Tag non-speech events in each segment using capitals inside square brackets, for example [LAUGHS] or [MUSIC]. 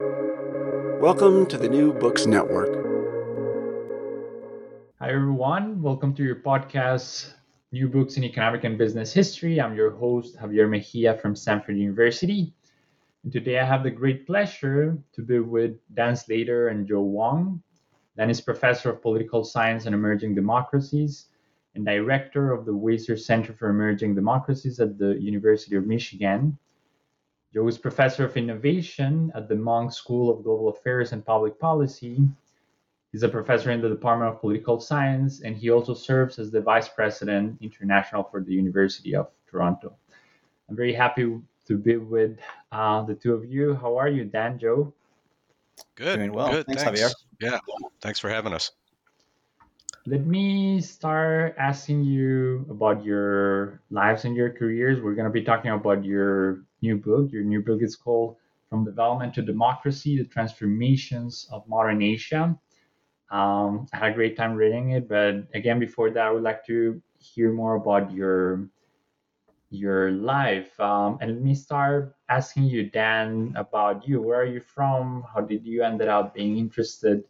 Welcome to the New Books Network. Hi, everyone. Welcome to your podcast, New Books in Economic and Business History. I'm your host, Javier Mejia from Stanford University. And today I have the great pleasure to be with Dan Slater and Joe Wong. Dan is professor of political science and emerging democracies and director of the Weiser Center for Emerging Democracies at the University of Michigan. Joe is professor of innovation at the Munk School of Global Affairs and Public Policy. He's a professor in the Department of Political Science, and he also serves as the vice president international for the University of Toronto. I'm very happy to be with uh, the two of you. How are you, Dan, Joe? Good. Doing well. Good. Thanks, Thanks, Javier. Yeah. Thanks for having us. Let me start asking you about your lives and your careers. We're going to be talking about your new book. Your new book is called From Development to Democracy The Transformations of Modern Asia. Um, I had a great time reading it, but again, before that, I would like to hear more about your your life. Um, and let me start asking you, Dan, about you. Where are you from? How did you ended up being interested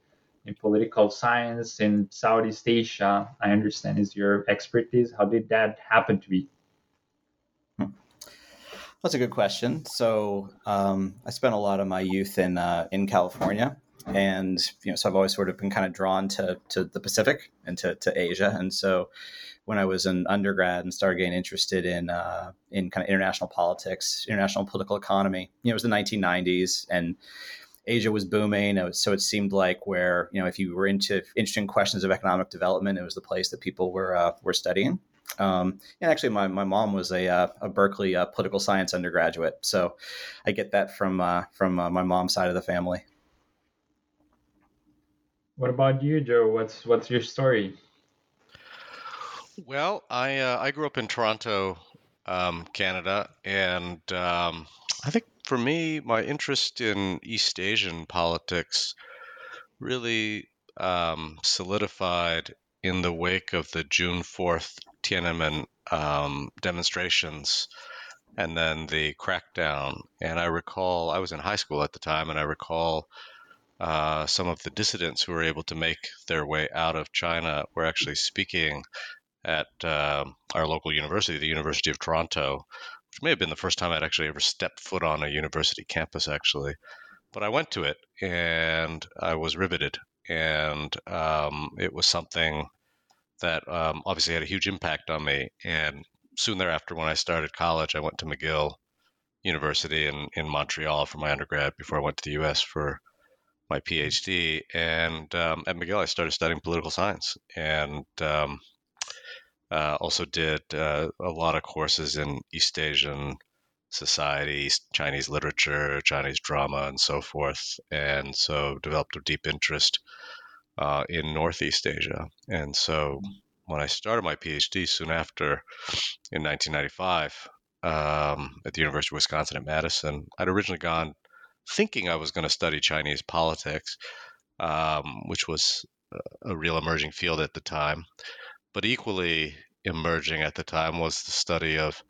in political science in Southeast Asia? I understand is your expertise. How did that happen to be? That's a good question. So um, I spent a lot of my youth in uh, in California, and you know, so I've always sort of been kind of drawn to to the Pacific and to, to Asia. And so when I was an undergrad and started getting interested in uh, in kind of international politics, international political economy, you know, it was the 1990s, and Asia was booming. So it seemed like where you know if you were into interesting questions of economic development, it was the place that people were uh, were studying. Um, and actually, my, my mom was a, uh, a Berkeley uh, political science undergraduate, so I get that from uh, from uh, my mom's side of the family. What about you, Joe? What's what's your story? Well, I uh, I grew up in Toronto, um, Canada, and um, I think for me, my interest in East Asian politics really um, solidified in the wake of the June 4th Tiananmen um, demonstrations and then the crackdown. And I recall, I was in high school at the time, and I recall uh, some of the dissidents who were able to make their way out of China were actually speaking at uh, our local university, the University of Toronto, which may have been the first time I'd actually ever stepped foot on a university campus, actually. But I went to it and I was riveted. And um, it was something that um, obviously had a huge impact on me. And soon thereafter, when I started college, I went to McGill University in, in Montreal for my undergrad before I went to the US for my PhD. And um, at McGill, I started studying political science and um, uh, also did uh, a lot of courses in East Asian society, Chinese literature, Chinese drama, and so forth. And so developed a deep interest uh, in Northeast Asia. And so when I started my PhD soon after in 1995 um, at the University of Wisconsin at Madison, I'd originally gone thinking I was going to study Chinese politics, um, which was a real emerging field at the time. But equally emerging at the time was the study of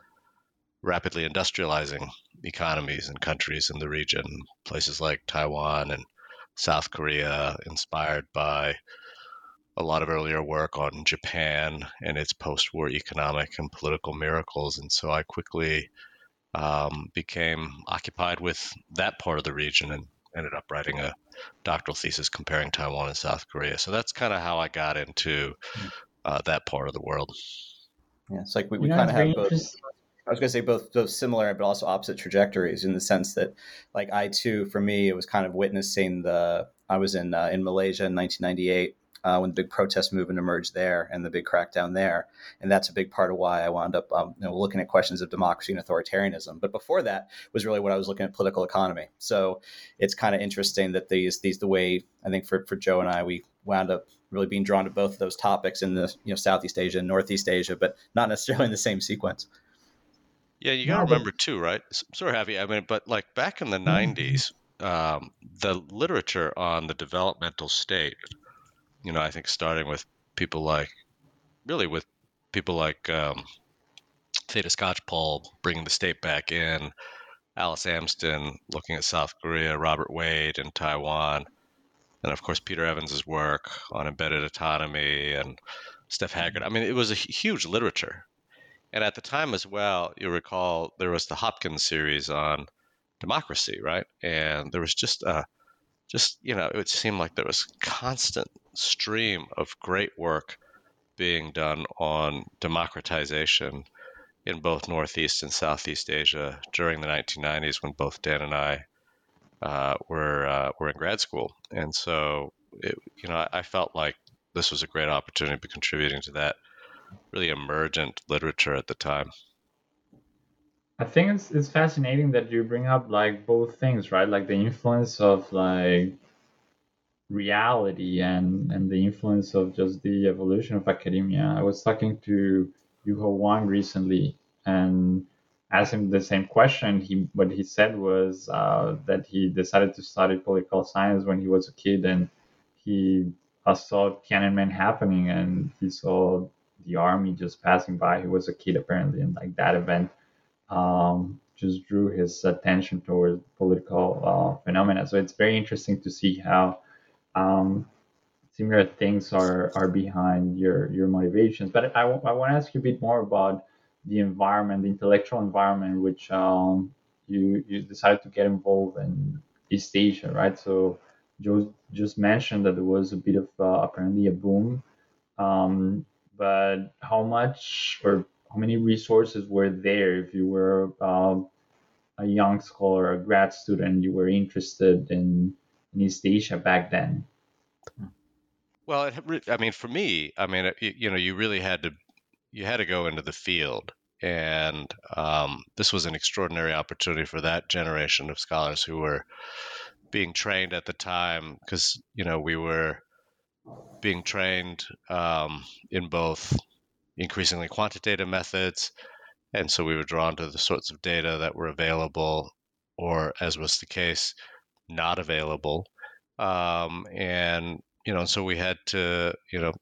rapidly industrializing economies and countries in the region, places like Taiwan and South Korea, inspired by a lot of earlier work on Japan and its post war economic and political miracles. And so I quickly um, became occupied with that part of the region and ended up writing a doctoral thesis comparing Taiwan and South Korea. So that's kind of how I got into uh, that part of the world. Yeah, it's like we, we kind of have both. I was going to say both both similar but also opposite trajectories in the sense that, like I too, for me, it was kind of witnessing the. I was in uh, in Malaysia in 1998 uh, when the big protest movement emerged there and the big crackdown there. And that's a big part of why I wound up um, you know, looking at questions of democracy and authoritarianism. But before that was really what I was looking at political economy. So it's kind of interesting that these these the way I think for, for Joe and I we wound up really being drawn to both of those topics in the you know Southeast Asia and Northeast Asia, but not necessarily in the same sequence. Yeah, you got to remember too, right? Sort of heavy. I mean, but like back in the mm-hmm. '90s, um, the literature on the developmental state you know, I think starting with people like, really with people like um, Theda Skocpol bringing the state back in, Alice Amsden looking at South Korea, Robert Wade in Taiwan, and of course Peter Evans's work on embedded autonomy and Steph Haggard. I mean, it was a huge literature. And at the time as well, you recall there was the Hopkins series on democracy, right? And there was just a just you know it seemed like there was constant stream of great work being done on democratization in both Northeast and Southeast Asia during the 1990s when both Dan and I uh, were uh, were in grad school, and so it, you know I, I felt like this was a great opportunity to be contributing to that really emergent literature at the time. I think it's it's fascinating that you bring up like both things, right? Like the influence of like reality and and the influence of just the evolution of academia. I was talking to Yuhua Wang recently and asked him the same question. He what he said was uh, that he decided to study political science when he was a kid and he uh, saw Tiananmen happening and he saw the army just passing by. He was a kid apparently, and like that event um, just drew his attention towards political uh, phenomena. So it's very interesting to see how um, similar things are are behind your your motivations. But I, I want to ask you a bit more about the environment, the intellectual environment which um, you you decided to get involved in East Asia, right? So Joe just mentioned that there was a bit of uh, apparently a boom, um, but how much or how many resources were there if you were uh, a young scholar, a grad student, you were interested in, in East Asia back then? Well, it, I mean, for me, I mean, it, you know, you really had to you had to go into the field, and um, this was an extraordinary opportunity for that generation of scholars who were being trained at the time, because you know we were being trained um, in both increasingly quantitative methods. And so we were drawn to the sorts of data that were available, or as was the case, not available. Um, and, you know, so we had to, you know,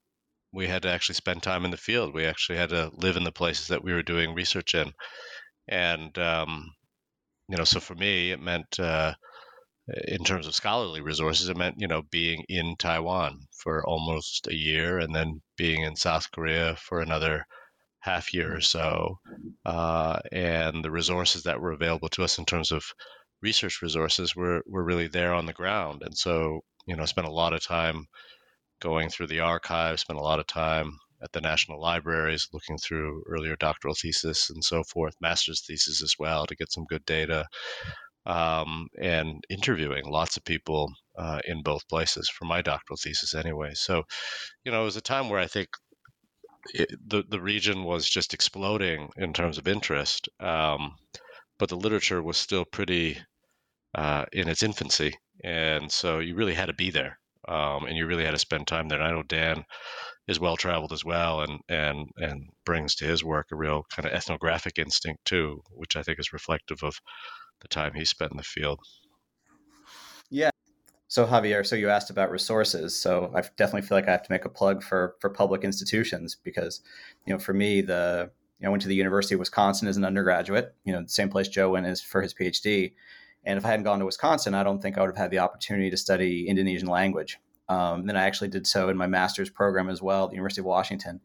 we had to actually spend time in the field. We actually had to live in the places that we were doing research in. And, um, you know, so for me, it meant, uh, in terms of scholarly resources, it meant you know being in Taiwan for almost a year and then being in South Korea for another half year or so, uh, and the resources that were available to us in terms of research resources were were really there on the ground, and so you know spent a lot of time going through the archives, spent a lot of time at the national libraries looking through earlier doctoral thesis and so forth, master's thesis as well to get some good data um, and interviewing lots of people uh, in both places for my doctoral thesis anyway. So, you know, it was a time where I think it, the the region was just exploding in terms of interest, um, but the literature was still pretty uh, in its infancy, and so you really had to be there, um, and you really had to spend time there. And I know Dan is well traveled as well, and and and brings to his work a real kind of ethnographic instinct too, which I think is reflective of the time he spent in the field. Yeah, So Javier, so you asked about resources. So I definitely feel like I have to make a plug for for public institutions because, you know, for me, the you know, I went to the University of Wisconsin as an undergraduate. You know, the same place Joe went is for his PhD. And if I hadn't gone to Wisconsin, I don't think I would have had the opportunity to study Indonesian language. Um, then I actually did so in my master's program as well at the University of Washington.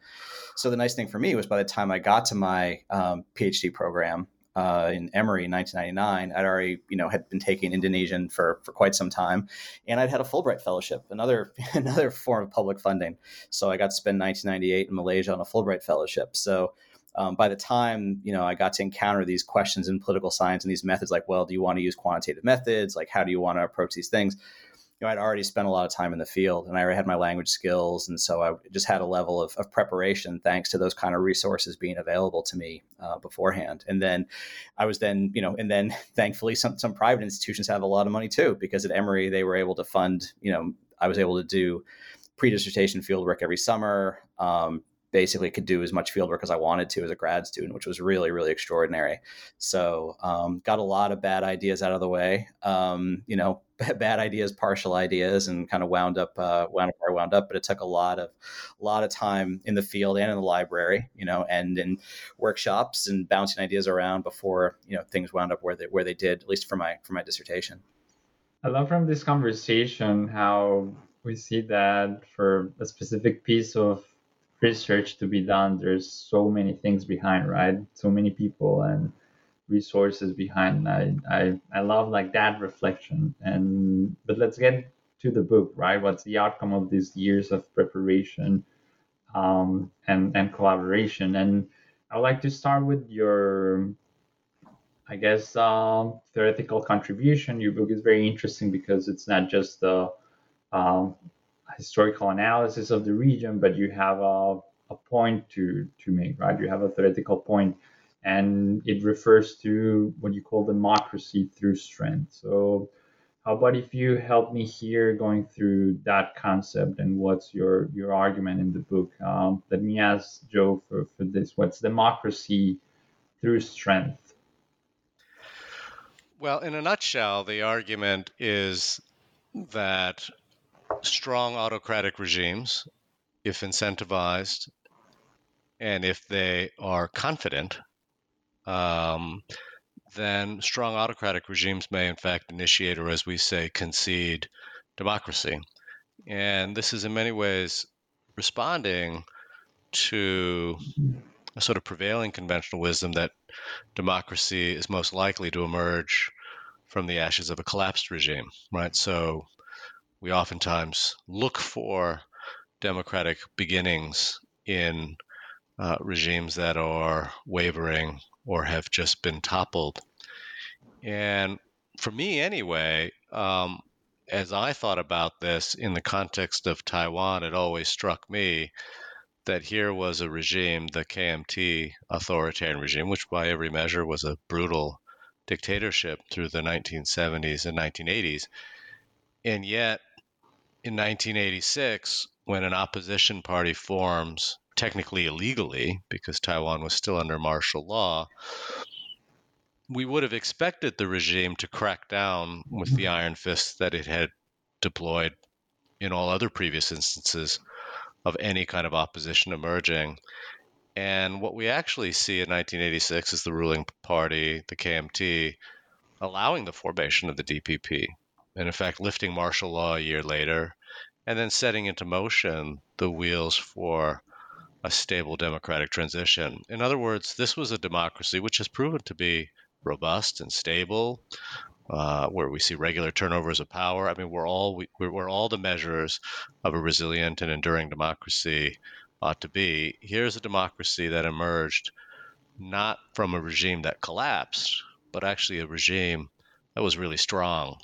So the nice thing for me was by the time I got to my um, PhD program, uh, in Emory in 1999, I'd already, you know, had been taking Indonesian for, for quite some time, and I'd had a Fulbright fellowship, another [LAUGHS] another form of public funding. So I got to spend 1998 in Malaysia on a Fulbright fellowship. So um, by the time you know I got to encounter these questions in political science and these methods, like, well, do you want to use quantitative methods? Like, how do you want to approach these things? You know, I'd already spent a lot of time in the field and I already had my language skills. And so I just had a level of, of preparation thanks to those kind of resources being available to me uh, beforehand. And then I was then, you know, and then [LAUGHS] thankfully some, some private institutions have a lot of money too, because at Emory, they were able to fund, you know, I was able to do pre-dissertation field work every summer. Um, basically could do as much field work as I wanted to as a grad student, which was really, really extraordinary. So um, got a lot of bad ideas out of the way. Um, you know, bad ideas, partial ideas, and kind of wound up uh, wound up where I wound up. But it took a lot of a lot of time in the field and in the library, you know, and in workshops and bouncing ideas around before you know things wound up where they where they did, at least for my for my dissertation. I love from this conversation how we see that for a specific piece of research to be done, there's so many things behind, right? So many people and resources behind. I I I love like that reflection. And but let's get to the book, right? What's the outcome of these years of preparation um, and and collaboration? And I'd like to start with your, I guess, um, theoretical contribution. Your book is very interesting because it's not just the um, historical analysis of the region, but you have a, a point to, to make, right? You have a theoretical point, and it refers to what you call democracy through strength. So, how about if you help me here going through that concept and what's your, your argument in the book? Um, let me ask Joe for, for this. What's democracy through strength? Well, in a nutshell, the argument is that strong autocratic regimes, if incentivized and if they are confident, um, then strong autocratic regimes may, in fact, initiate or, as we say, concede democracy. And this is in many ways responding to a sort of prevailing conventional wisdom that democracy is most likely to emerge from the ashes of a collapsed regime, right? So we oftentimes look for democratic beginnings in uh, regimes that are wavering or have just been toppled. And for me, anyway, um, as I thought about this in the context of Taiwan, it always struck me that here was a regime, the KMT authoritarian regime, which by every measure was a brutal dictatorship through the 1970s and 1980s. And yet, in 1986, when an opposition party forms, technically illegally, because Taiwan was still under martial law, we would have expected the regime to crack down with the mm-hmm. iron fist that it had deployed in all other previous instances of any kind of opposition emerging. And what we actually see in 1986 is the ruling party, the KMT, allowing the formation of the DPP and in fact lifting martial law a year later, and then setting into motion the wheels for a stable democratic transition. In other words, this was a democracy which has proven to be robust and stable, uh, where we see regular turnovers of power. I mean, we're all we, we're all the measures of a resilient and enduring democracy ought to be. Here's a democracy that emerged not from a regime that collapsed, but actually a regime that was really strong.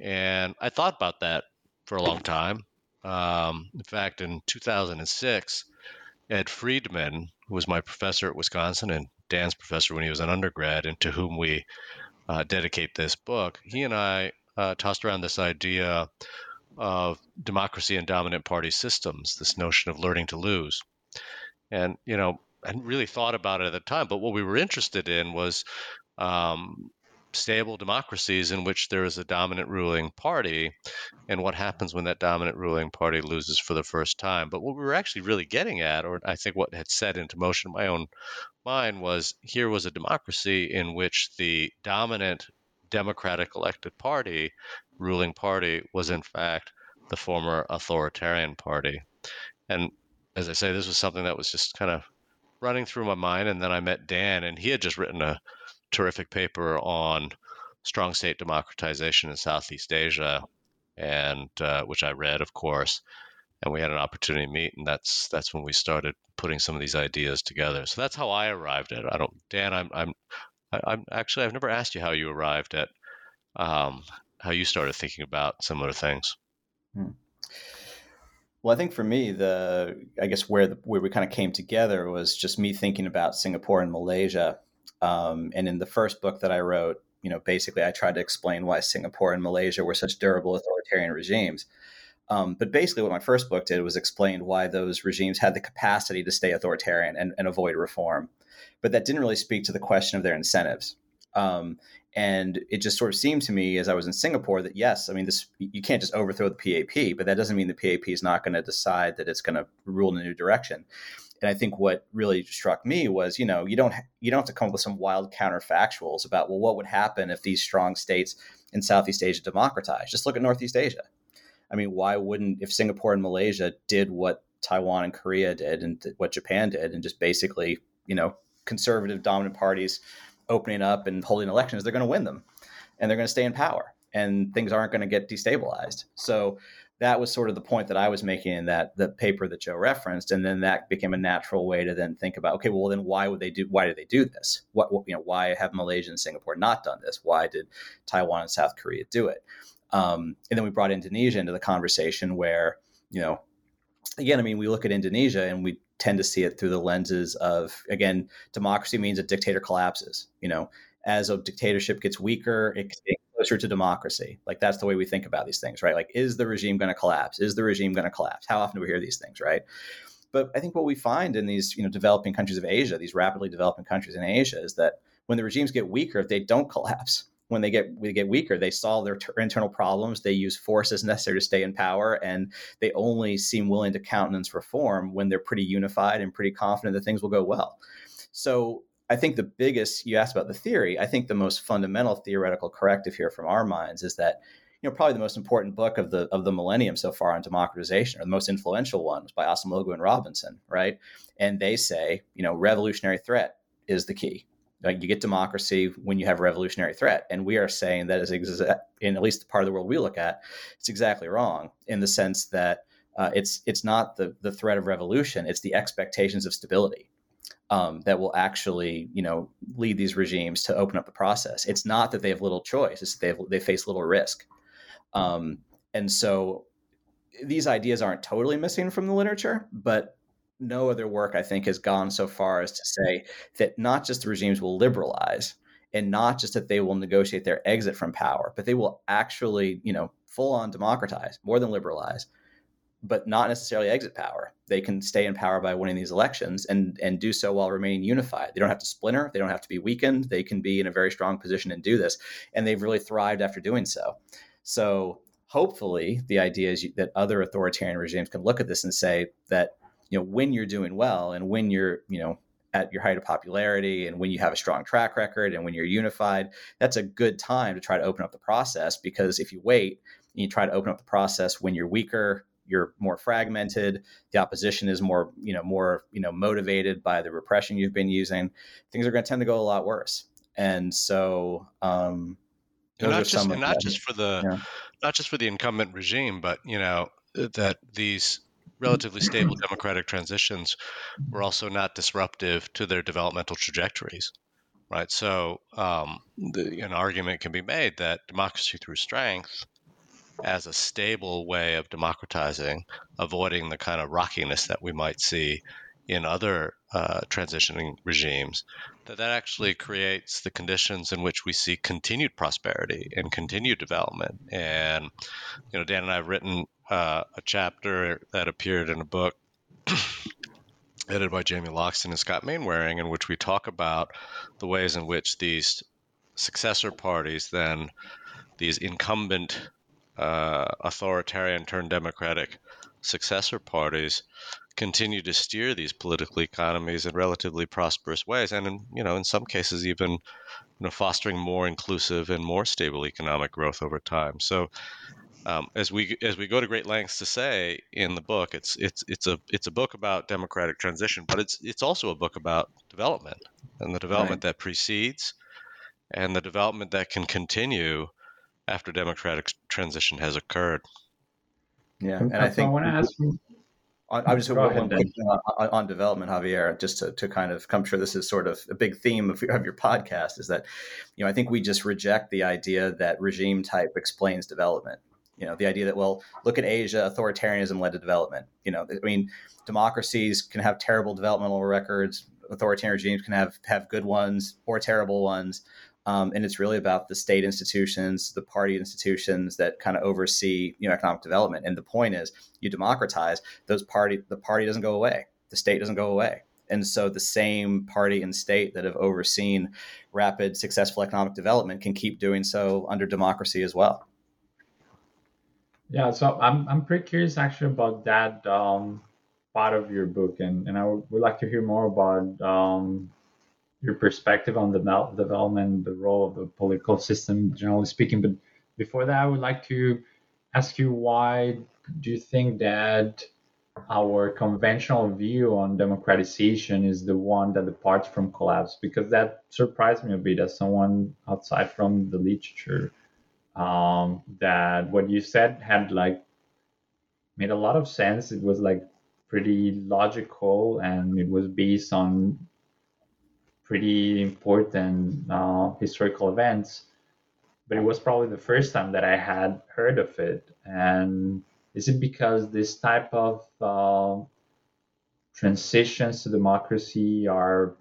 And I thought about that for a long time. Um, in fact, in 2006, Ed Friedman, who was my professor at Wisconsin and Dan's professor when he was an undergrad, and to whom we uh, dedicate this book, he and I uh, tossed around this idea of democracy and dominant party systems, this notion of learning to lose. And, you know, I hadn't really thought about it at the time, but what we were interested in was um, stable democracies in which there is a dominant ruling party and what happens when that dominant ruling party loses for the first time. But what we were actually really getting at, or I think what had set into motion my own mind, was here was a democracy in which the dominant democratic elected party, ruling party, was in fact the former authoritarian party. And as I say, this was something that was just kind of running through my mind. And then I met Dan, and he had just written a terrific paper on strong state democratization in Southeast Asia, and uh, which I read, of course. And we had an opportunity to meet, and that's that's when we started putting some of these ideas together. So that's how I arrived at it. I don't, Dan. I'm I'm I'm actually I've never asked you how you arrived at um, how you started thinking about similar things. Hmm. Well, I think for me, the I guess where the, where we kind of came together was just me thinking about Singapore and Malaysia. Um, and in the first book that I wrote, you know, basically I tried to explain why Singapore and Malaysia were such durable authoritarian regimes. Um, but basically, what my first book did was explain why those regimes had the capacity to stay authoritarian and, and avoid reform. But that didn't really speak to the question of their incentives. Um, and it just sort of seemed to me as I was in Singapore that yes, I mean this you can't just overthrow the PAP, but that doesn't mean the PAP is not going to decide that it's going to rule in a new direction. And I think what really struck me was, you know, you don't you don't have to come up with some wild counterfactuals about well, what would happen if these strong states in Southeast Asia democratized? Just look at Northeast Asia. I mean, why wouldn't if Singapore and Malaysia did what Taiwan and Korea did and what Japan did, and just basically, you know, conservative dominant parties opening up and holding elections, they're going to win them and they're going to stay in power and things aren't going to get destabilized. So that was sort of the point that I was making in that the paper that Joe referenced, and then that became a natural way to then think about, okay, well then why would they do? Why do they do this? What, what you know? Why have Malaysia and Singapore not done this? Why did Taiwan and South Korea do it? Um, and then we brought Indonesia into the conversation, where you know, again, I mean, we look at Indonesia and we tend to see it through the lenses of again democracy means a dictator collapses you know as a dictatorship gets weaker it gets closer to democracy. Like that's the way we think about these things right? Like is the regime going to collapse? Is the regime going to collapse? How often do we hear these things right? But i think what we find in these you know developing countries of asia these rapidly developing countries in asia is that when the regimes get weaker they don't collapse. When they get they get weaker, they solve their ter- internal problems. They use force as necessary to stay in power, and they only seem willing to countenance reform when they're pretty unified and pretty confident that things will go well. So I think the biggest you asked about the theory. I think the most fundamental theoretical corrective here from our minds is that you know probably the most important book of the of the millennium so far on democratization, or the most influential one, was by Acemoglu and Robinson, right? And they say you know revolutionary threat is the key like you get democracy when you have revolutionary threat and we are saying that is exa- in at least the part of the world we look at it's exactly wrong in the sense that uh, it's it's not the the threat of revolution it's the expectations of stability um, that will actually you know lead these regimes to open up the process. It's not that they have little choice it's that they have, they face little risk. Um, and so these ideas aren't totally missing from the literature but no other work, I think, has gone so far as to say that not just the regimes will liberalize and not just that they will negotiate their exit from power, but they will actually, you know, full on democratize more than liberalize, but not necessarily exit power. They can stay in power by winning these elections and and do so while remaining unified. They don't have to splinter. They don't have to be weakened. They can be in a very strong position and do this, and they've really thrived after doing so. So hopefully, the idea is that other authoritarian regimes can look at this and say that you know when you're doing well and when you're you know at your height of popularity and when you have a strong track record and when you're unified that's a good time to try to open up the process because if you wait and you try to open up the process when you're weaker you're more fragmented the opposition is more you know more you know motivated by the repression you've been using things are going to tend to go a lot worse and so um and not just and not just for the yeah. not just for the incumbent regime but you know that these relatively [CLEARS THROAT] stable democratic transitions were also not disruptive to their developmental trajectories, right? So, um, the, an argument can be made that democracy through strength, as a stable way of democratizing, avoiding the kind of rockiness that we might see in other uh, transitioning regimes, that that actually creates the conditions in which we see continued prosperity and continued development. And you know, Dan and I have written uh, a chapter that appeared in a book [CLEARS THROAT] edited by Jamie Loxton and Scott Mainwaring, in which we talk about the ways in which these successor parties, then these incumbent uh, authoritarian turned democratic successor parties continue to steer these political economies in relatively prosperous ways, and in you know in some cases even you know fostering more inclusive and more stable economic growth over time. So. Um, as we as we go to great lengths to say in the book, it's it's it's a it's a book about democratic transition, but it's it's also a book about development and the development right. that precedes, and the development that can continue after democratic transition has occurred. Yeah, and I think I want to ask you. I just one, one quick on, on, development, Javier, just to, to kind of come sure this is sort of a big theme of, of your podcast is that, you know, I think we just reject the idea that regime type explains development. You know, the idea that well, look at Asia, authoritarianism led to development. You know, I mean, democracies can have terrible developmental records, authoritarian regimes can have have good ones or terrible ones. Um, and it's really about the state institutions, the party institutions that kind of oversee you know economic development. And the point is, you democratize those party. The party doesn't go away. The state doesn't go away. And so the same party and state that have overseen rapid, successful economic development can keep doing so under democracy as well. Yeah, so I'm I'm pretty curious actually about that um, part of your book, and and I would, would like to hear more about um, your perspective on the development, the role of the political system, generally speaking. But before that, I would like to ask you why do you think that our conventional view on democratization is the one that departs from collapse? Because that surprised me a bit as someone outside from the literature. Um, that what you said had like made a lot of sense. It was like pretty logical and it was based on pretty important uh, historical events, but it was probably the first time that I had heard of it. And is it because this type of uh, transitions to democracy are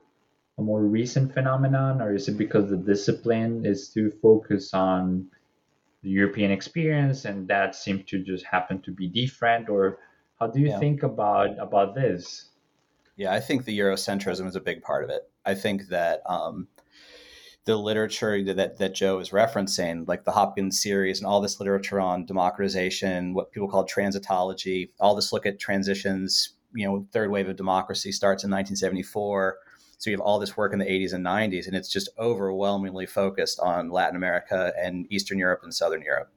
a more recent phenomenon, or is it because the discipline is to focus on the European experience and that seemed to just happen to be different? Or how do you yeah. think about about this? Yeah, I think the Eurocentrism is a big part of it. I think that um, the literature that, that Joe is referencing, like the Hopkins series and all this literature on democratization, what people call transitology, all this look at transitions, you know, third wave of democracy starts in 1974. So you have all this work in the 80s and 90s, and it's just overwhelmingly focused on Latin America and Eastern Europe and Southern Europe.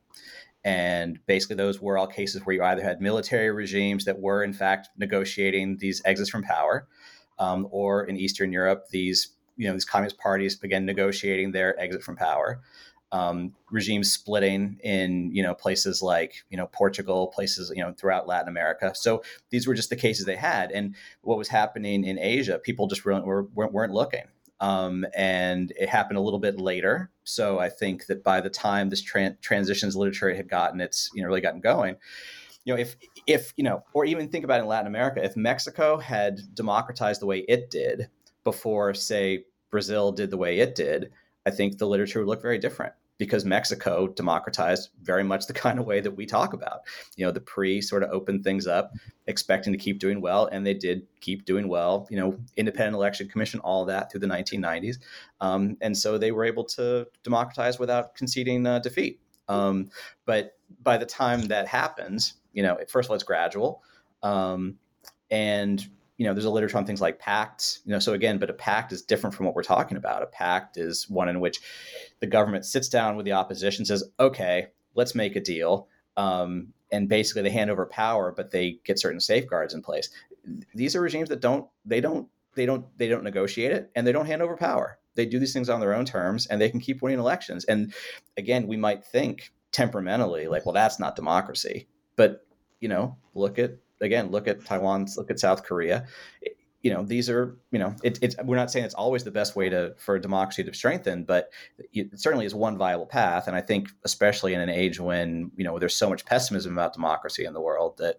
And basically, those were all cases where you either had military regimes that were, in fact, negotiating these exits from power, um, or in Eastern Europe, these you know these communist parties began negotiating their exit from power. Um, regimes splitting in you know places like you know Portugal, places you know throughout Latin America. So these were just the cases they had, and what was happening in Asia, people just weren't, weren't, weren't looking. Um, and it happened a little bit later. So I think that by the time this tra- transitions literature had gotten its, you know, really gotten going, you know, if if you know, or even think about in Latin America, if Mexico had democratized the way it did before, say, Brazil did the way it did, I think the literature would look very different because Mexico democratized very much the [LAUGHS] kind of way that we talk about. You know, the pre sort of opened things up, expecting to keep doing well, and they did keep doing well. You know, independent election commission, all that through the 1990s, um, and so they were able to democratize without conceding uh, defeat. Um, but by the time that happens, you know, first of all, it's gradual, um, and you know, there's a literature on things like pacts, you know, so again, but a pact is different from what we're talking about. A pact is one in which the government sits down with the opposition, says, okay, let's make a deal. Um, and basically they hand over power, but they get certain safeguards in place. These are regimes that don't, they don't, they don't, they don't negotiate it and they don't hand over power. They do these things on their own terms and they can keep winning elections. And again, we might think temperamentally like, well, that's not democracy, but you know, look at again, look at Taiwan, look at South Korea. You know, these are, you know, it, it's, we're not saying it's always the best way to for democracy to strengthen, but it certainly is one viable path. And I think, especially in an age when you know there's so much pessimism about democracy in the world, that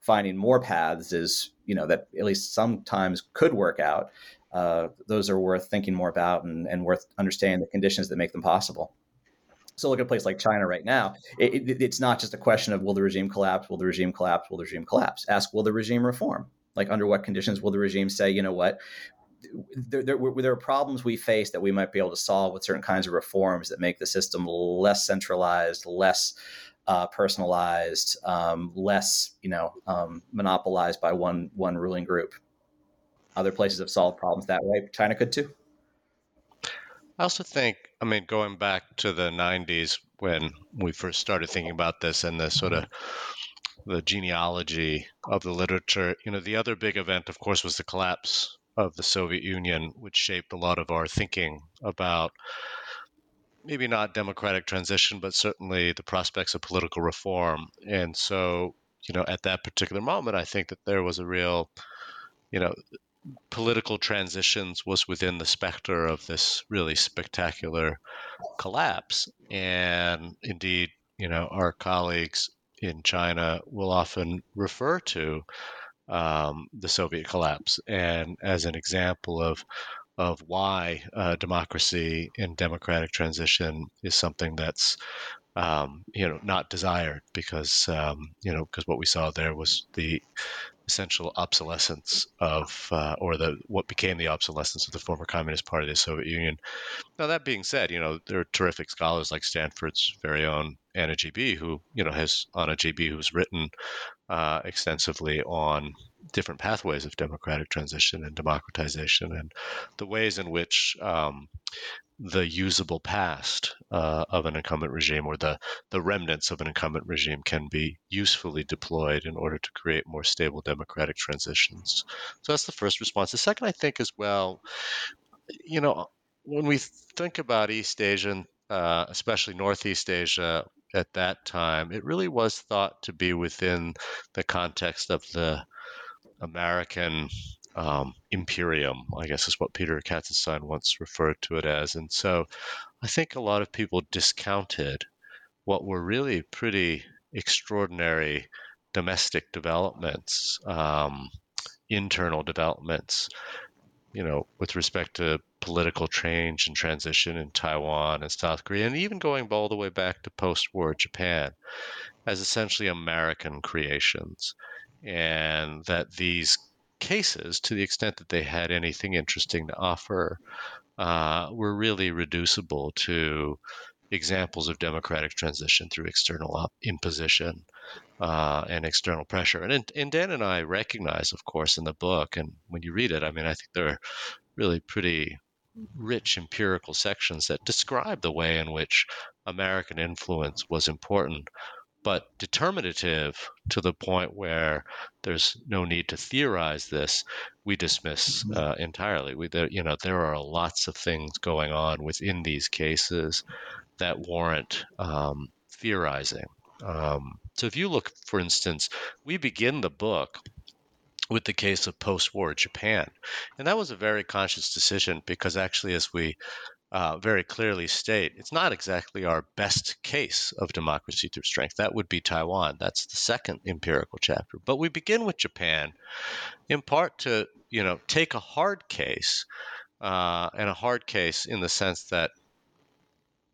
finding more paths is, you know, that at least sometimes could work out. Uh, those are worth thinking more about and, and worth understanding the conditions that make them possible. So look at a place like China right now. It, it, it's not just a question of will the regime collapse? Will the regime collapse? Will the regime collapse? Ask will the regime reform? Like under what conditions will the regime say, you know what, there, there, there, are problems we face that we might be able to solve with certain kinds of reforms that make the system less centralized, less uh, personalized, um, less you know um, monopolized by one one ruling group. Other places have solved problems that way. China could too. I also think, I mean, going back to the 90s when we first started thinking about this and the sort of the genealogy of the literature, you know, the other big event, of course, was the collapse of the Soviet Union, which shaped a lot of our thinking about maybe not democratic transition, but certainly the prospects of political reform. And so, you know, at that particular moment, I think that there was a real, you know, political transitions was within the specter of this really spectacular collapse. And indeed, you know, our colleagues in China will often refer to um, the Soviet collapse and as an example of of why uh, democracy and democratic transition is something that's um, you know not desired because um, you know because what we saw there was the essential obsolescence of uh, or the what became the obsolescence of the former communist party of the Soviet Union. Now that being said, you know there are terrific scholars like Stanford's very own Anna G.B. who you know has Anna G.B. who's written uh, extensively on different pathways of democratic transition and democratization and the ways in which um, the usable past uh, of an incumbent regime or the, the remnants of an incumbent regime can be usefully deployed in order to create more stable democratic transitions. So that's the first response. The second, I think, as well, you know, when we think about East Asian, uh, especially Northeast Asia, at that time, it really was thought to be within the context of the American um, imperium, I guess is what Peter Katzenstein once referred to it as. And so I think a lot of people discounted what were really pretty extraordinary domestic developments, um, internal developments, you know, with respect to political change and transition in Taiwan and South Korea, and even going all the way back to post war Japan as essentially American creations. And that these cases, to the extent that they had anything interesting to offer, uh, were really reducible to examples of democratic transition through external op- imposition uh, and external pressure. And, and Dan and I recognize, of course, in the book, and when you read it, I mean, I think there are really pretty rich empirical sections that describe the way in which American influence was important but determinative to the point where there's no need to theorize this, we dismiss mm-hmm. uh, entirely. We, there, you know, there are lots of things going on within these cases that warrant um, theorizing. Um, so if you look, for instance, we begin the book with the case of post-war Japan, and that was a very conscious decision because actually, as we uh, very clearly state it's not exactly our best case of democracy through strength. That would be Taiwan. That's the second empirical chapter. But we begin with Japan, in part to you know take a hard case, uh, and a hard case in the sense that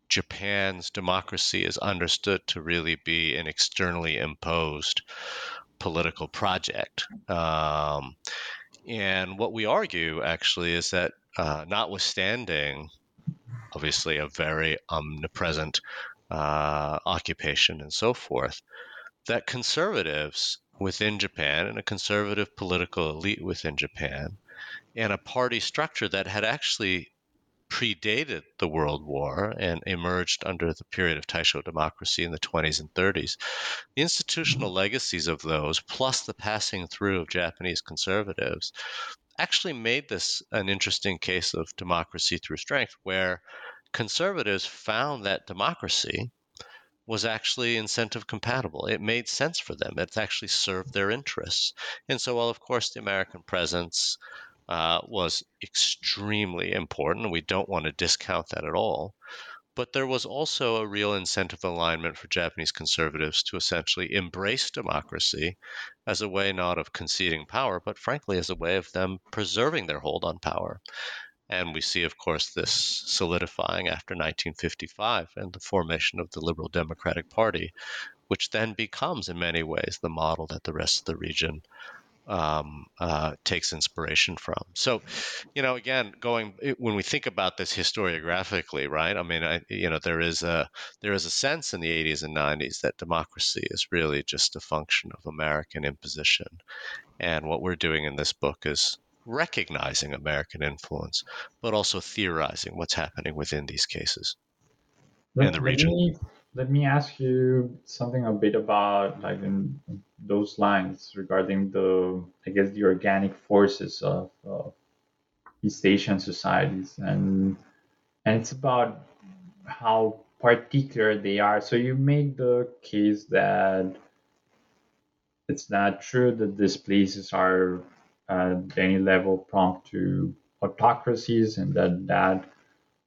Japan's democracy is understood to really be an externally imposed political project. Um, and what we argue actually is that, uh, notwithstanding obviously a very omnipresent uh, occupation and so forth, that conservatives within Japan and a conservative political elite within Japan and a party structure that had actually predated the World War and emerged under the period of Taisho democracy in the 20s and 30s. The mm-hmm. institutional legacies of those, plus the passing through of Japanese conservatives, actually made this an interesting case of democracy through strength, where conservatives found that democracy was actually incentive compatible. It made sense for them. It actually served their interests. And so, while of course the American presence uh, was extremely important, we don't want to discount that at all. But there was also a real incentive alignment for Japanese conservatives to essentially embrace democracy as a way not of conceding power, but frankly as a way of them preserving their hold on power. And we see, of course, this solidifying after 1955 and the formation of the Liberal Democratic Party, which then becomes, in many ways, the model that the rest of the region um, uh, takes inspiration from. So, you know, again, going when we think about this historiographically, right? I mean, I, you know, there is a there is a sense in the 80s and 90s that democracy is really just a function of American imposition, and what we're doing in this book is recognizing American influence, but also theorizing what's happening within these cases in the region. Let me, ask you something a bit about like in those lines regarding the I guess the organic forces of, East Asian societies and and it's about how particular they are. So you make the case that it's not true that these places are at any level prompt to autocracies and that that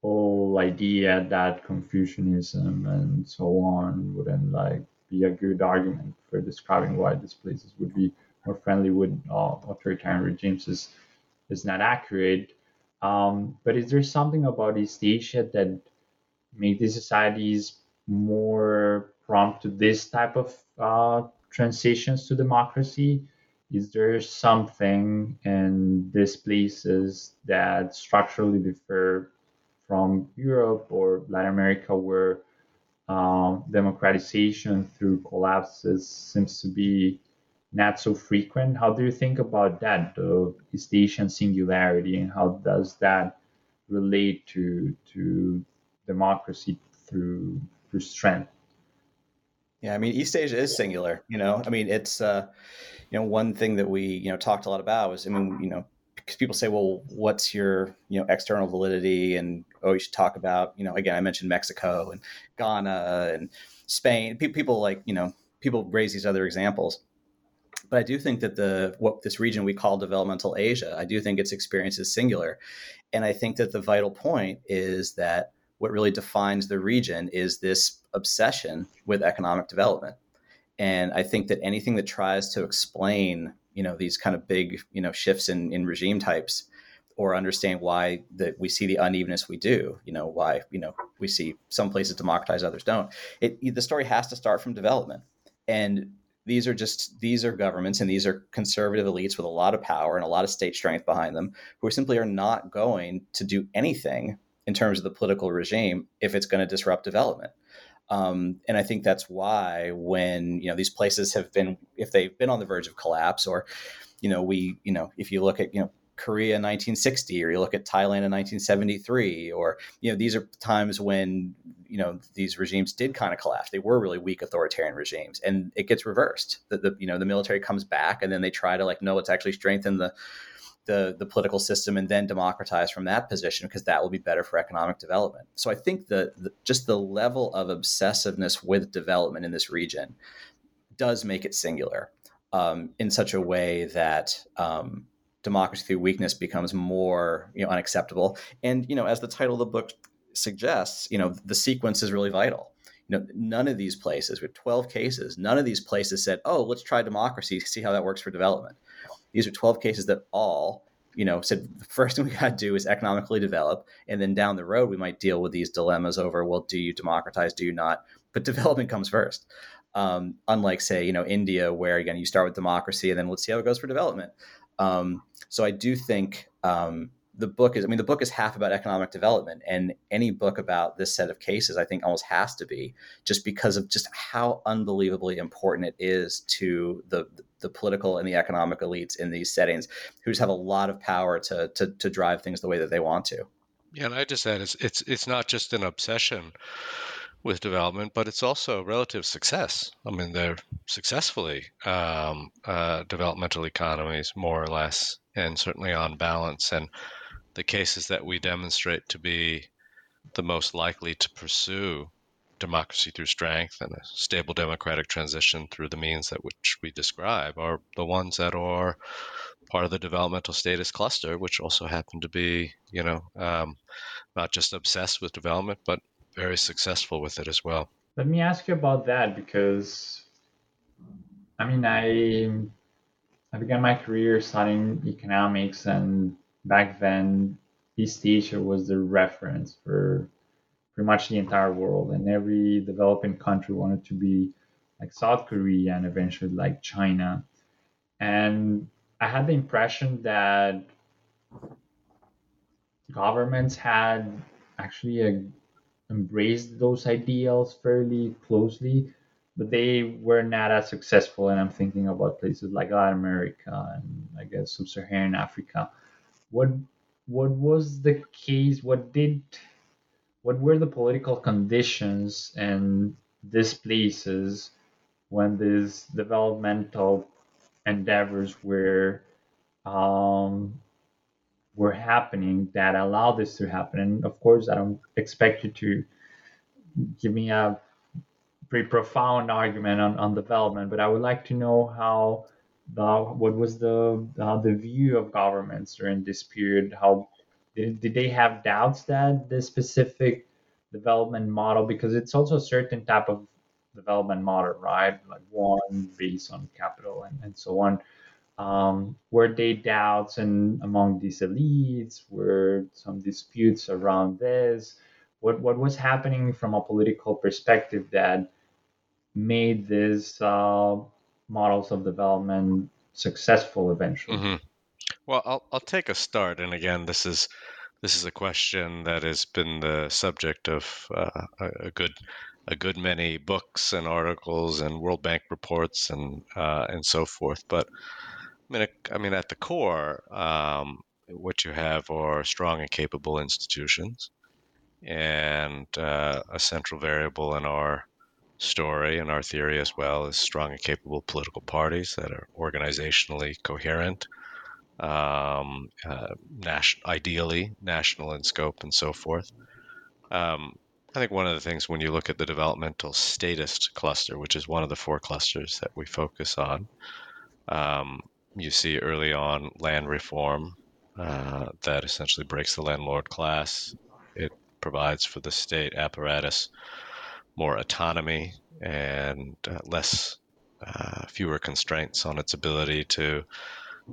whole idea that Confucianism and so on wouldn't like be a good argument for describing why these places would be more friendly with uh, authoritarian regimes is is not accurate. Um, but is there something about East Asia that make these societies more prompt to this type of uh, transitions to democracy? Is there something in these places that structurally differ from Europe or Latin America, where um, democratization through collapses seems to be not so frequent? How do you think about that, the East Asian singularity, and how does that relate to to democracy through through strength? Yeah, I mean, East Asia is singular. You know, I mean, it's uh, you know one thing that we you know talked a lot about was I mean, you know, because people say, well, what's your you know external validity? And oh, you should talk about you know again, I mentioned Mexico and Ghana and Spain. People like you know people raise these other examples. But I do think that the what this region we call developmental Asia, I do think its experience is singular, and I think that the vital point is that what really defines the region is this obsession with economic development. And I think that anything that tries to explain, you know, these kind of big, you know, shifts in, in regime types or understand why that we see the unevenness we do, you know, why, you know, we see some places democratize, others don't. It, the story has to start from development. And these are just these are governments and these are conservative elites with a lot of power and a lot of state strength behind them who simply are not going to do anything in terms of the political regime if it's going to disrupt development. Um, and I think that's why when you know these places have been, if they've been on the verge of collapse, or you know we, you know, if you look at you know Korea in 1960, or you look at Thailand in 1973, or you know these are times when you know these regimes did kind of collapse. They were really weak authoritarian regimes, and it gets reversed. The, the you know the military comes back, and then they try to like no, let's actually strengthen the the the political system and then democratize from that position because that will be better for economic development. So I think that the, just the level of obsessiveness with development in this region does make it singular um, in such a way that um, democracy through weakness becomes more you know unacceptable. And you know, as the title of the book suggests, you know, the sequence is really vital. You know, none of these places, with 12 cases, none of these places said, "Oh, let's try democracy, see how that works for development." These are 12 cases that all, you know, said the first thing we got to do is economically develop. And then down the road, we might deal with these dilemmas over, well, do you democratize? Do you not? But [LAUGHS] development comes first. Um, unlike, say, you know, India, where again, you start with democracy and then let's see how it goes for development. Um, so I do think um, the book is i mean the book is half about economic development and any book about this set of cases i think almost has to be just because of just how unbelievably important it is to the the political and the economic elites in these settings who just have a lot of power to to, to drive things the way that they want to. Yeah and i just add it's it's it's not just an obsession with development, but it's also relative success. I mean, they're successfully um, uh, developmental economies, more or less, and certainly on balance. And the cases that we demonstrate to be the most likely to pursue democracy through strength and a stable democratic transition through the means that which we describe are the ones that are part of the developmental statist cluster, which also happen to be, you know, um, not just obsessed with development, but very successful with it as well. Let me ask you about that because, I mean, I I began my career studying economics and back then East Asia was the reference for pretty much the entire world, and every developing country wanted to be like South Korea and eventually like China. And I had the impression that governments had actually a, embraced those ideals fairly closely, but they were not as successful. And I'm thinking about places like Latin America and I guess sub-Saharan Africa. What what was the case? What did what were the political conditions in these places when these developmental endeavors were um, were happening that allowed this to happen. And of course, I don't expect you to give me a pretty profound argument on, on development, but I would like to know how the what was the uh, the view of governments during this period? How did, did they have doubts that this specific development model because it's also a certain type of development model, right? Like one based on capital and, and so on. Um, were there doubts and among these elites? Were some disputes around this? What what was happening from a political perspective that made these uh, models of development successful eventually? Mm-hmm. Well, I'll I'll take a start, and again, this is this is a question that has been the subject of uh, a, good a good many books and articles and World Bank reports and uh, and so forth. But mean, I mean, at the core, um, what you have are strong and capable institutions, and uh, a central variable in our story and our theory as well is strong and capable political parties that are organizationally coherent, um, uh, nas- ideally national in scope and so forth. Um, I think one of the things when you look at the developmental statist cluster, which is one of the four clusters that we focus on, um, you see early on land reform uh, that essentially breaks the landlord class. It provides for the state apparatus more autonomy and uh, less, uh, fewer constraints on its ability to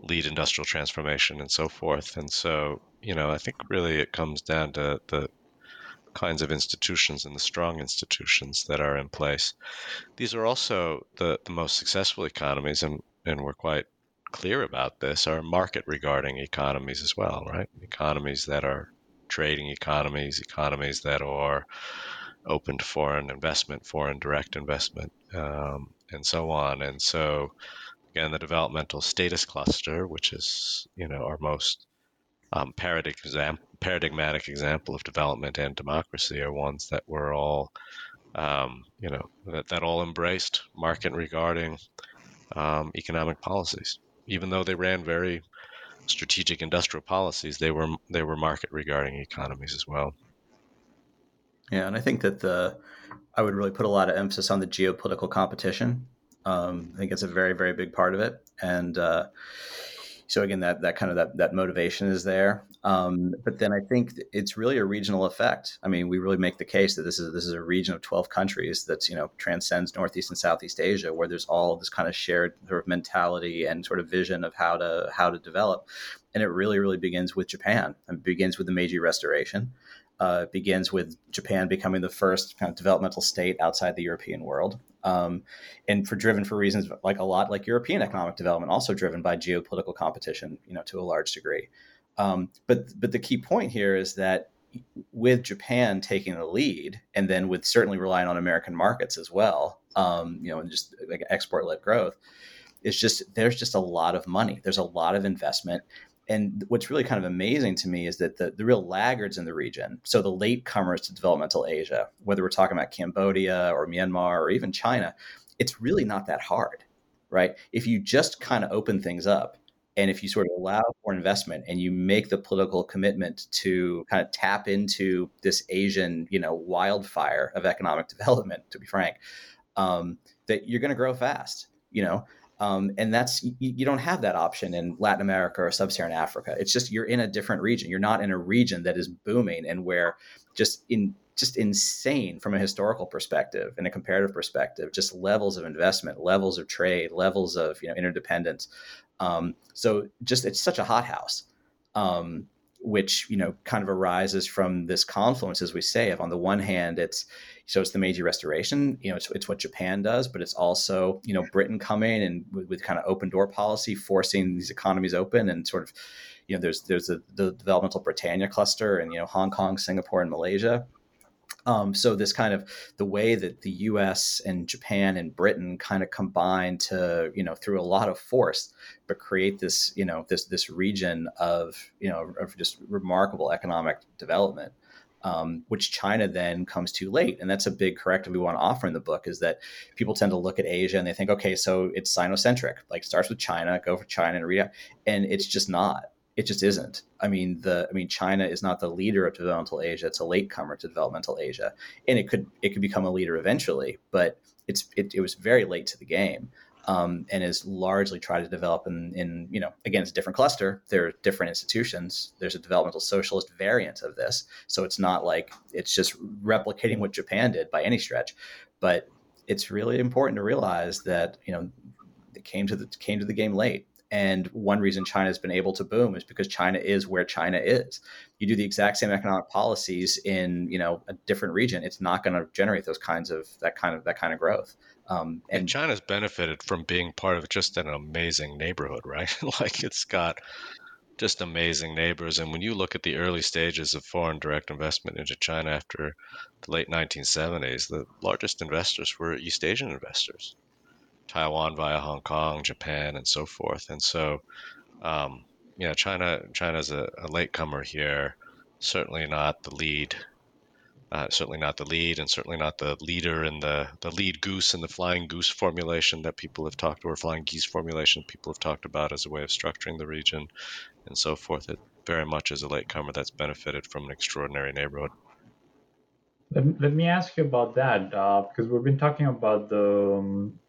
lead industrial transformation and so forth. And so, you know, I think really it comes down to the kinds of institutions and the strong institutions that are in place. These are also the, the most successful economies, and, and we're quite clear about this, are market regarding economies as well, right? Economies that are trading economies, economies that are open to foreign investment, foreign direct investment, um, and so on. And so, again, the developmental statist cluster, which is you know our most um, paradigmatic example of development and democracy, are ones that were all um, you know that, that all embraced market regarding um, economic policies, even though they ran very strategic industrial policies. They were they were market regarding economies as well. Yeah, and I think that the I would really put a lot of emphasis on the geopolitical competition. Um, I think it's a very very big part of it, and uh, so again, that that kind of that that motivation is there. Um, but then I think it's really a regional effect. I mean, we really make the case that this is this is a region of twelve countries that's you know transcends Northeast and Southeast Asia, where there's all this kind of shared sort of mentality and sort of vision of how to how to develop. And it really really begins with Japan. It begins with the Meiji Restoration uh, begins with Japan becoming the first kind of developmental state outside the European world. Um, and for driven for reasons like a lot like European economic development, also driven by geopolitical competition, you know, to a large degree. Um, but but the key point here is that with Japan taking the lead, and then with certainly relying on American markets as well, um, you know, and just like export led growth, it's just there's just a lot of money. There's a lot of investment, and what's really kind of amazing to me is that the, the real laggards in the region, so the latecomers to developmental Asia, whether we're talking about Cambodia or Myanmar or even China, it's really not that hard, right? If you just kind of open things up and if you sort of allow for investment and you make the political commitment to kind of tap into this Asian, you know, wildfire of economic [LAUGHS] development, to be frank, um, that you're going to grow fast. You know, um, and that's you, you, don't have that option in Latin America or Sub-Saharan Africa. It's just you're in a different region. You're not in a region that is booming and where just in just insane from a historical perspective and a comparative perspective, just levels of investment, levels of trade, levels of you know interdependence. Um, so just it's such a hothouse. Um, which you know kind of arises from this confluence, as we say, of on the one hand, it's so it's the Meiji Restoration, you know, it's, it's what Japan does, but it's also you know Britain coming and with, with kind of open door policy, forcing these economies open, and sort of you know there's there's the developmental Britannia cluster, and you know Hong Kong, Singapore, and Malaysia. Um, so this kind of the way that the U.S. and Japan and Britain kind of combine to you know through a lot of force, but create this you know this this region of you know of just remarkable economic development. Um, which China then comes too late. And that's a big corrective we want to offer in the book is that people tend to look at Asia and they think, okay, so it's Sinocentric, like starts with China, go for China and read, and it's just not it just isn't. I mean, the I mean, China is not the leader of developmental Asia; it's a latecomer to developmental Asia, and it could it could become a leader eventually, but it's it, it was very late to the game. Um, and is largely tried to develop in, in, you know, again, it's a different cluster. There are different institutions. There's a developmental socialist variant of this. So it's not like it's just replicating what Japan did by any stretch. But it's really important to realize that, you know, it came to the came to the game late. And one reason China has been able to boom is because China is where China is. You do the exact same economic policies in you know a different region, it's not going to generate those kinds of that kind of that kind of growth. Um, and, and China's benefited from being part of just an amazing neighborhood, [LAUGHS] right? like it's got just amazing neighbors. And when you look at the early stages of foreign direct investment into China after the late 1970s, the largest investors were East Asian investors. Taiwan via Hong Kong, Japan, and so forth. And so, um, yeah, China China's a, a latecomer here. Certainly not the lead. Uh, certainly not the lead, and certainly not the leader in the the lead goose and the flying goose formulation that people have talked or flying geese formulation people have talked about as a way of structuring the region, and so forth. It very much is a latecomer that's benefited from an extraordinary neighborhood. Let, let me ask you about that uh, because we've been talking about the um,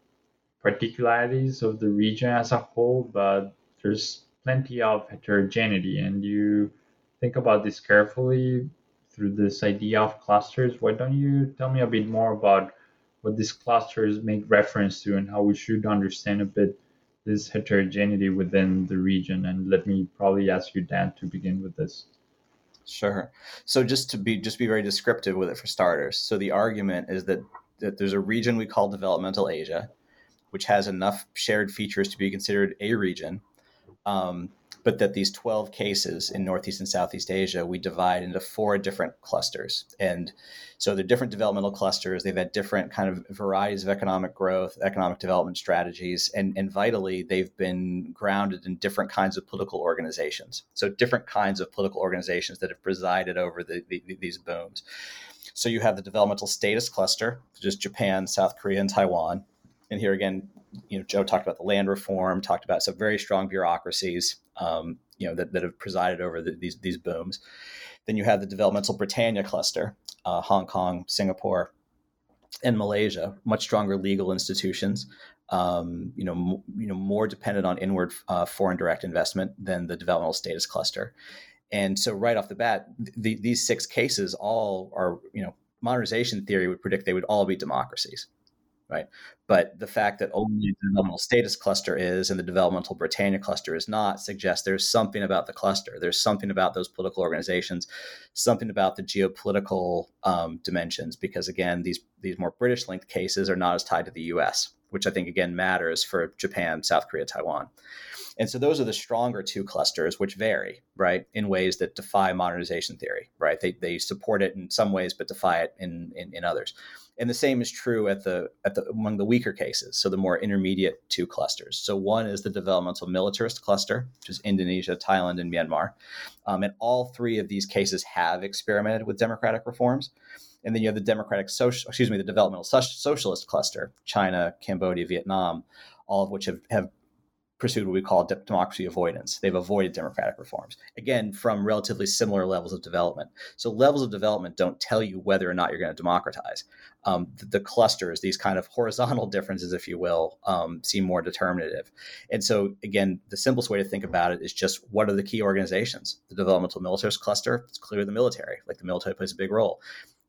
particularities of the region as a whole, but there's plenty of heterogeneity. And you think about this carefully through this idea of clusters. Why don't you tell me a bit more about what these clusters make reference to and how we should understand a bit this heterogeneity within the region? And let me probably ask you, Dan, to begin with this. Sure. So just to be just be very descriptive with it for starters. So the argument is that, that there's a region we call developmental Asia, which has enough shared features to be considered a region. Um, but that these 12 cases in Northeast and Southeast Asia, we divide into four different clusters. And so they're different developmental clusters. They've had different kind of varieties of economic growth, economic development strategies, and, and vitally, they've been grounded in different kinds of political organizations. So different kinds of political organizations that have presided over the, the, these booms. So you have the developmental statist cluster, is Japan, South Korea, and Taiwan and here again, you know, Joe talked about the land reform, talked about some very strong bureaucracies, um, you know, that, that have presided over the, these these booms. Then you have the developmental Britannia cluster, uh, Hong Kong, Singapore, and Malaysia, much stronger legal institutions. Um, you know, m- you know, more dependent on inward uh, foreign direct investment than the developmental statist cluster. And so, right off the bat, th- these six cases all are, you know, modernization theory would predict they would all be democracies right? But the fact that only the developmental statist cluster is and the developmental Britannia cluster is not suggests there's something about the cluster. There's something about those political organizations, something about the geopolitical um, dimensions, because again, these these more British linked cases are not as tied to the U.S., which I think again matters for Japan, South Korea, Taiwan. And so those are the stronger two clusters, which vary, right, in ways that defy modernization theory, right? They, they support it in some ways, but defy it in, in, in others. And the same is true at the at the among the weaker cases, so the more intermediate two clusters. So one is the developmental militarist cluster, which is Indonesia, Thailand, and Myanmar. Um, and all three of these cases have experimented with democratic reforms. And then you have the democratic social, excuse me, the developmental socialist cluster, China, Cambodia, Vietnam, all of which have, have pursued what we call democracy avoidance. They've avoided democratic reforms, again, from relatively similar levels of development. So, levels of development don't tell you whether or not you're going to democratize. Um, the, the, clusters, these kind of [LAUGHS] horizontal differences, if you will, um, seem more determinative. And so, again, the simplest way to think about it is just what are the key organizations? The developmental militarist cluster, it's clearly the military, like the military plays a big role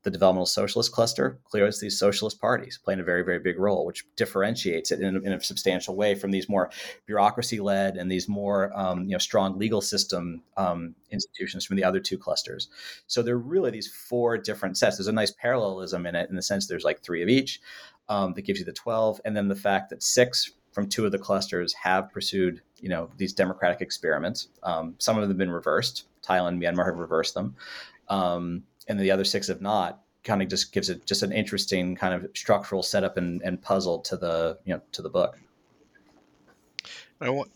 the developmental socialist cluster, clearly it's these socialist parties playing a very, very big role, which differentiates it in, in a substantial way from these more bureaucracy-led and these more um, you know strong legal system um, institutions from the other two clusters. So there are really these four different sets. There's a nice parallelism in it in the sense there's like three of each um, that gives you the 12, and then the fact that six from two of the clusters have pursued you know these democratic experiments. Um, some of them have been reversed. Thailand, and Myanmar have reversed them. Um, and the other six have not kind of just gives it just an interesting kind of structural setup and, and puzzle to the you know to the book.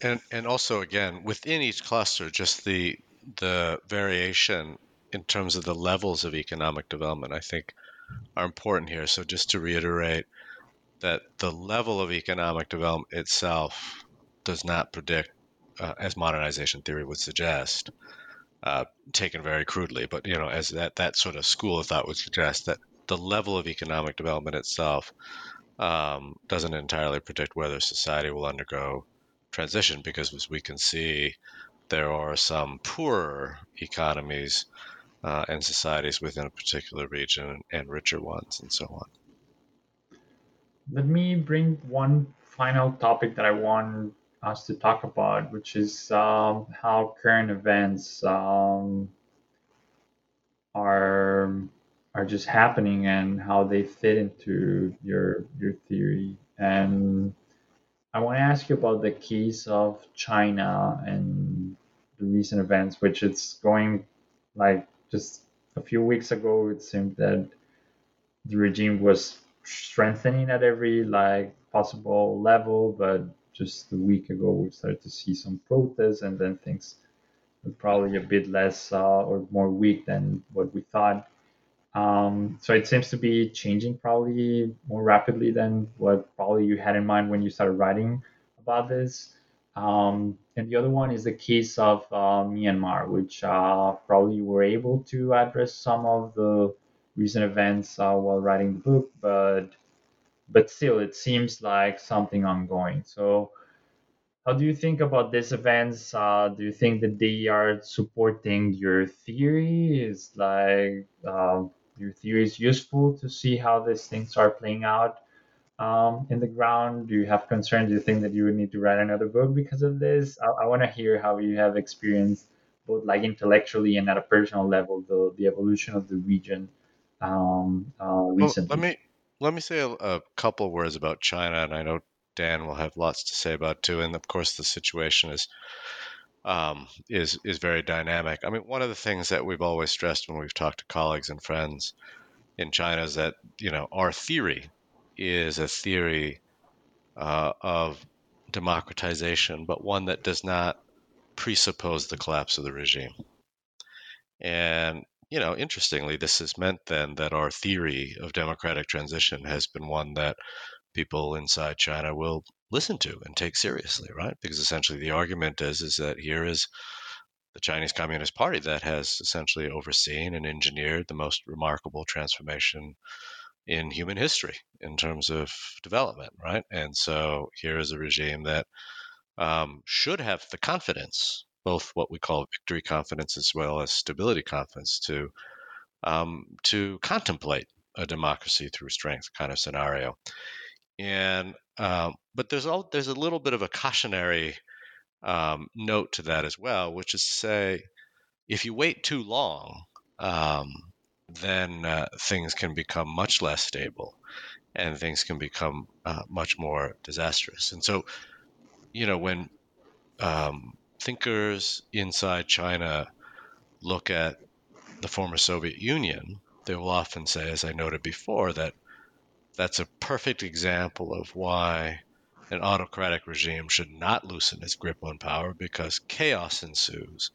And and also again within each cluster just the the variation in terms of the levels of economic development i think are important here. So just to reiterate that the level of economic development itself does not predict uh, as modernization theory would suggest uh, taken very crudely, but you know, as that that sort of school of thought would suggest that the level of economic development itself um, doesn't entirely predict whether society will undergo transition, because as we can see, there are some poorer economies uh, and societies within a particular region and richer ones, and so on. Let me bring one final topic that I want us to talk about, which is um, how current events um, are are just happening and how they fit into your your theory. And I want to ask you about the case of China and the recent events, which it's going like just a few weeks ago. It seemed that the regime was strengthening at every like possible level, but just a week ago we started to see some protests and then things were probably a bit less uh, or more weak than what we thought. Um, so it seems to be changing probably more rapidly than what probably you had in mind when you started writing about this. Um, and the other one is the case of uh, Myanmar, which uh, probably were able to address some of the recent events uh, while writing the book, but but still it seems like something ongoing. So how do you think about these events uh, do you think that they are supporting your theory? Is like uh, your theory is useful to see how these things are playing out um, in the ground? Do you have concerns do you think that you would need to write another book because of this? I, I want to hear how you have experienced both like intellectually and at a personal level the, the evolution of the region um, uh, recently. Well, let me let me say a, a couple words about China, and I know Dan will have lots to say about too. And of course, the situation is um, is is very dynamic. I mean, one of the things that we've always stressed when we've talked to colleagues and friends in China is that you know our theory is a theory uh, of democratization, but one that does not presuppose the collapse of the regime. And you know, interestingly, this has meant then that our theory of democratic transition has been one that people inside China will listen to and take seriously, right? Because essentially the argument is is that here is the Chinese Communist Party that has essentially overseen and engineered the most remarkable transformation in human history in terms of development, right? And so here is a regime that um, should have the confidence both what we call victory confidence as well as stability confidence to um, to contemplate a democracy through strength kind of scenario. And um, but there's all there's a little bit of a cautionary um, note to that as well, which is to say, if you wait too long, um, then uh, things can become much less stable, and things can become uh, much more disastrous. And so, you know, when um, thinkers inside China look at the former Soviet Union, they will often say, as I noted before, that that's a perfect example of why an autocratic regime should not loosen its grip on power because chaos ensues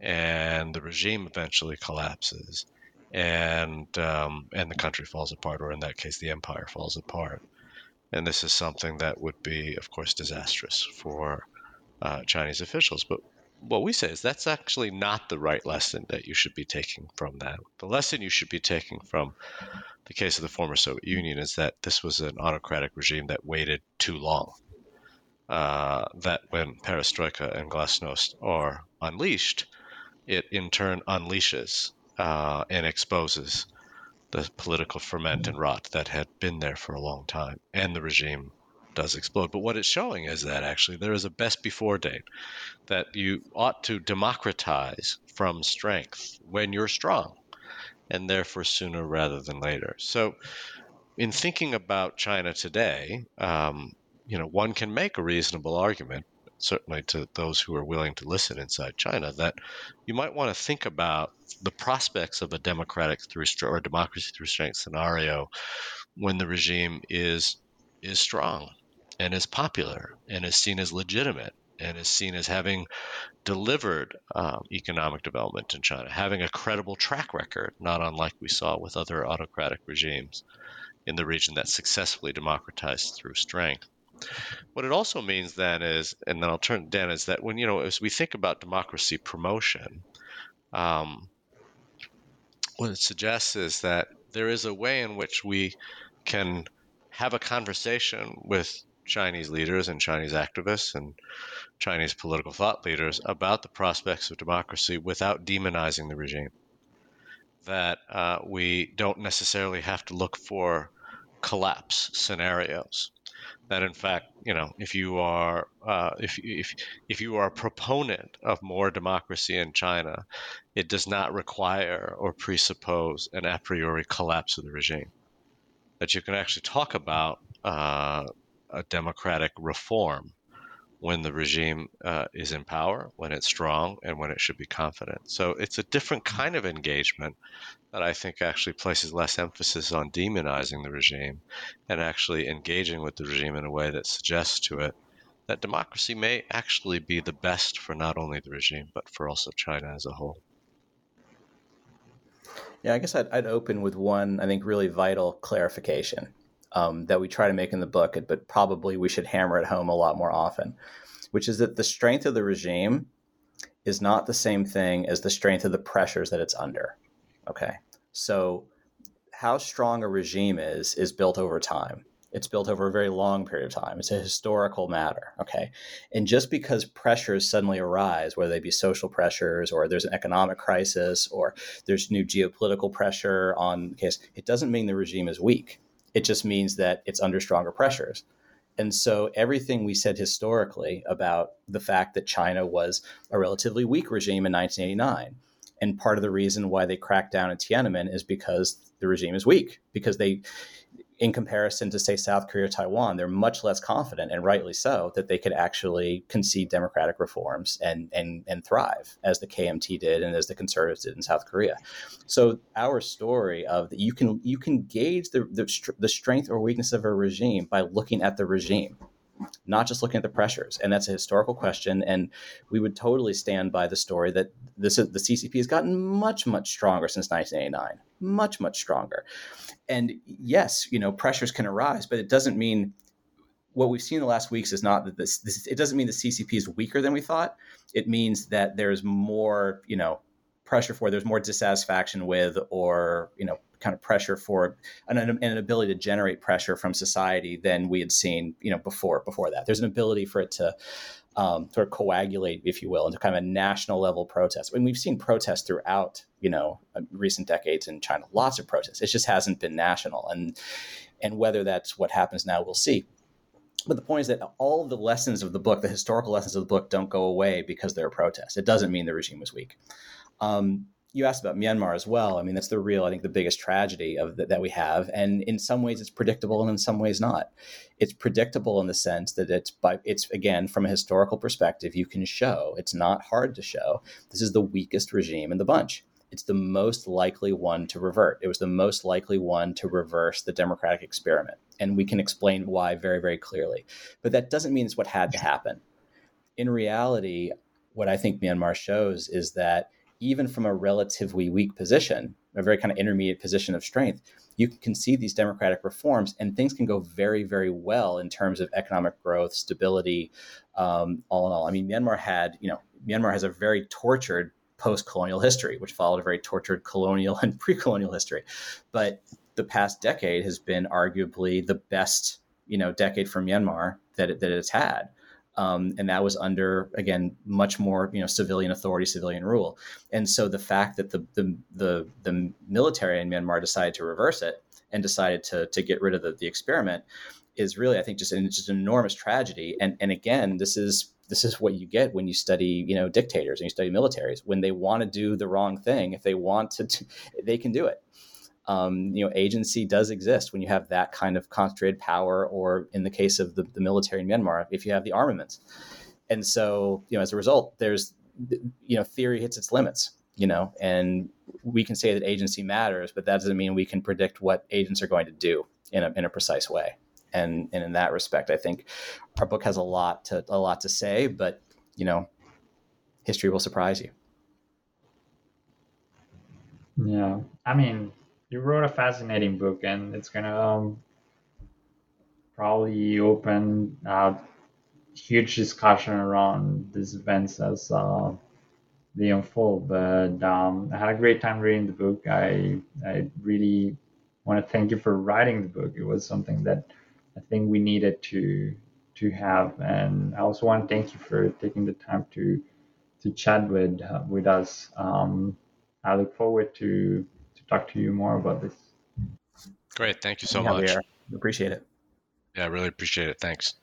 and the regime eventually collapses and um, and the country falls apart, or in that case, the empire falls apart. And this is something that would be, of course, disastrous for uh, Chinese officials. But what we say is that's actually not the right lesson that you should be taking from that. The lesson you should be taking from the case of the former Soviet Union is that this was an autocratic regime that waited too long. Uh, that when perestroika and glasnost are unleashed, it in turn unleashes uh, and exposes the political ferment and rot that had been there for a long time, and the regime does explode. But what it's showing is that actually there is a best before date that you ought to democratize from strength when you're strong, and therefore sooner rather than later. So, in thinking about China today, um, you know, one can make a reasonable argument, certainly to those who are willing to listen inside China, that you might want to think about the prospects of a democratic through or democracy through strength scenario when the regime is is strong and is popular and is seen as legitimate and is seen as having delivered um, economic development in China, having a credible track record, not unlike we saw with other autocratic regimes in the region that successfully democratized through strength. What it also means then is, and then I'll turn to Dan, is that when, you know, as we think about democracy promotion, um, what it suggests is that there is a way in which we can have a conversation with Chinese leaders and Chinese activists and Chinese political thought leaders about the prospects of democracy without demonizing the regime. That uh, we don't necessarily have to look for collapse scenarios. That in fact, you know, if you are uh, if if if you are a proponent of more democracy in China, it does not require or presuppose an a priori collapse of the regime. That you can actually talk about uh, a democratic reform when the regime uh, is in power, when it's strong, and when it should be confident. So it's a different kind of engagement that I think actually places less emphasis on demonizing the regime and actually engaging with the regime in a way that suggests to it that democracy may actually be the best for not only the regime, but for also China as a whole. Yeah, I guess I'd, I'd open with one, I think, really vital clarification um, that we try to make in the book, but probably we should hammer it home a lot more often, which is that the strength of the regime is not the same thing as the strength of the pressures that it's under. Okay. So, how strong a regime is, is built over time. It's built over a very long period of time. It's a historical matter. Okay. And just because pressures suddenly arise, whether they be social pressures or there's an economic crisis or there's new geopolitical pressure on the case, it doesn't mean the regime is weak it just means that it's under stronger pressures. And so everything we said historically about the fact that China was a relatively weak regime in 1989, and part of the reason why they cracked down in Tiananmen is because the regime is weak, because they in comparison to say South Korea or Taiwan, they're much less confident, and rightly so, that they could actually concede democratic reforms and and and thrive as the KMT did and as the conservatives did in South Korea. So our story of that you can you can gauge the, the the strength or weakness of a regime by looking at the regime not just looking at the pressures. And that's a historical question. And we would totally stand by the story that this is, the CCP has gotten much, much stronger since 1989, much, much stronger. And yes, you know, pressures can arise, but it doesn't mean what we've seen in the last weeks is not that this, this it doesn't mean the CCP is weaker than we thought. It means that there's more, you know, pressure for, there's more dissatisfaction with, or, you know, kind of pressure for an, an ability to generate pressure from society than we had seen, you know, before before that. There's an ability for it to um, sort of coagulate, if you will, into kind of a national level protest. I mean, we've seen protests throughout, you know, uh, recent decades in China, lots of protests. It just hasn't been national, and and whether that's what happens now, we'll see. But the point is that all of the lessons of the book, the historical lessons of the book, don't go away because there are protests. It doesn't mean the regime was weak. Um, you asked about Myanmar as well. I mean, that's the real, I think, the biggest tragedy of the, that we have, and in some ways it's predictable, and in some ways not. It's predictable in the sense that it's by it's again from a historical perspective, you can show it's not hard to show this is the weakest regime in the bunch. It's the most likely one to revert. It was the most likely one to reverse the democratic experiment, and we can explain why very, very clearly. But that doesn't mean it's what had to happen. In reality, what I think Myanmar shows is that even from a relatively weak position, a very kind of intermediate position of strength, you can concede these democratic reforms and things can go very, very well in terms of economic growth, stability, um, all in all. I mean, Myanmar had, you know, Myanmar has a very tortured post-colonial history, which followed a very tortured colonial [LAUGHS] and pre-colonial history. But the past decade has been arguably the best, you know, decade for Myanmar that it, that it's had. Um, and that was under again much more you know civilian authority, civilian rule. And so the fact that the the the, the military in Myanmar decided to reverse it and decided to to get rid of the, the experiment is really I think just an, just an enormous tragedy. And and again, this is this is what you get when you study you know dictators and you study militaries when they want to do the wrong thing if they want to [LAUGHS] they can do it um, you know, agency does exist when you have that kind of concentrated power, or in the case of the, the military in Myanmar, if you have the armaments. And so, you know, as a result, there's, you know, theory hits its limits, you know, and we can say that agency matters, but that doesn't mean we can predict what agents are going to do in a, in a precise way. And, and in that respect, I think our book has a lot to, a lot to say, but, you know, history will surprise you. Yeah. I mean, you wrote a fascinating book, and it's gonna um, probably open a huge discussion around these events as uh, they unfold. But um, I had a great time reading the book. I I really want to thank you for writing the book. It was something that I think we needed to to have, and I also want to thank you for taking the time to to chat with uh, with us. Um, I look forward to talk to you more about this. Great. Thank you so yeah, much. Appreciate it. Yeah, I really appreciate it. Thanks.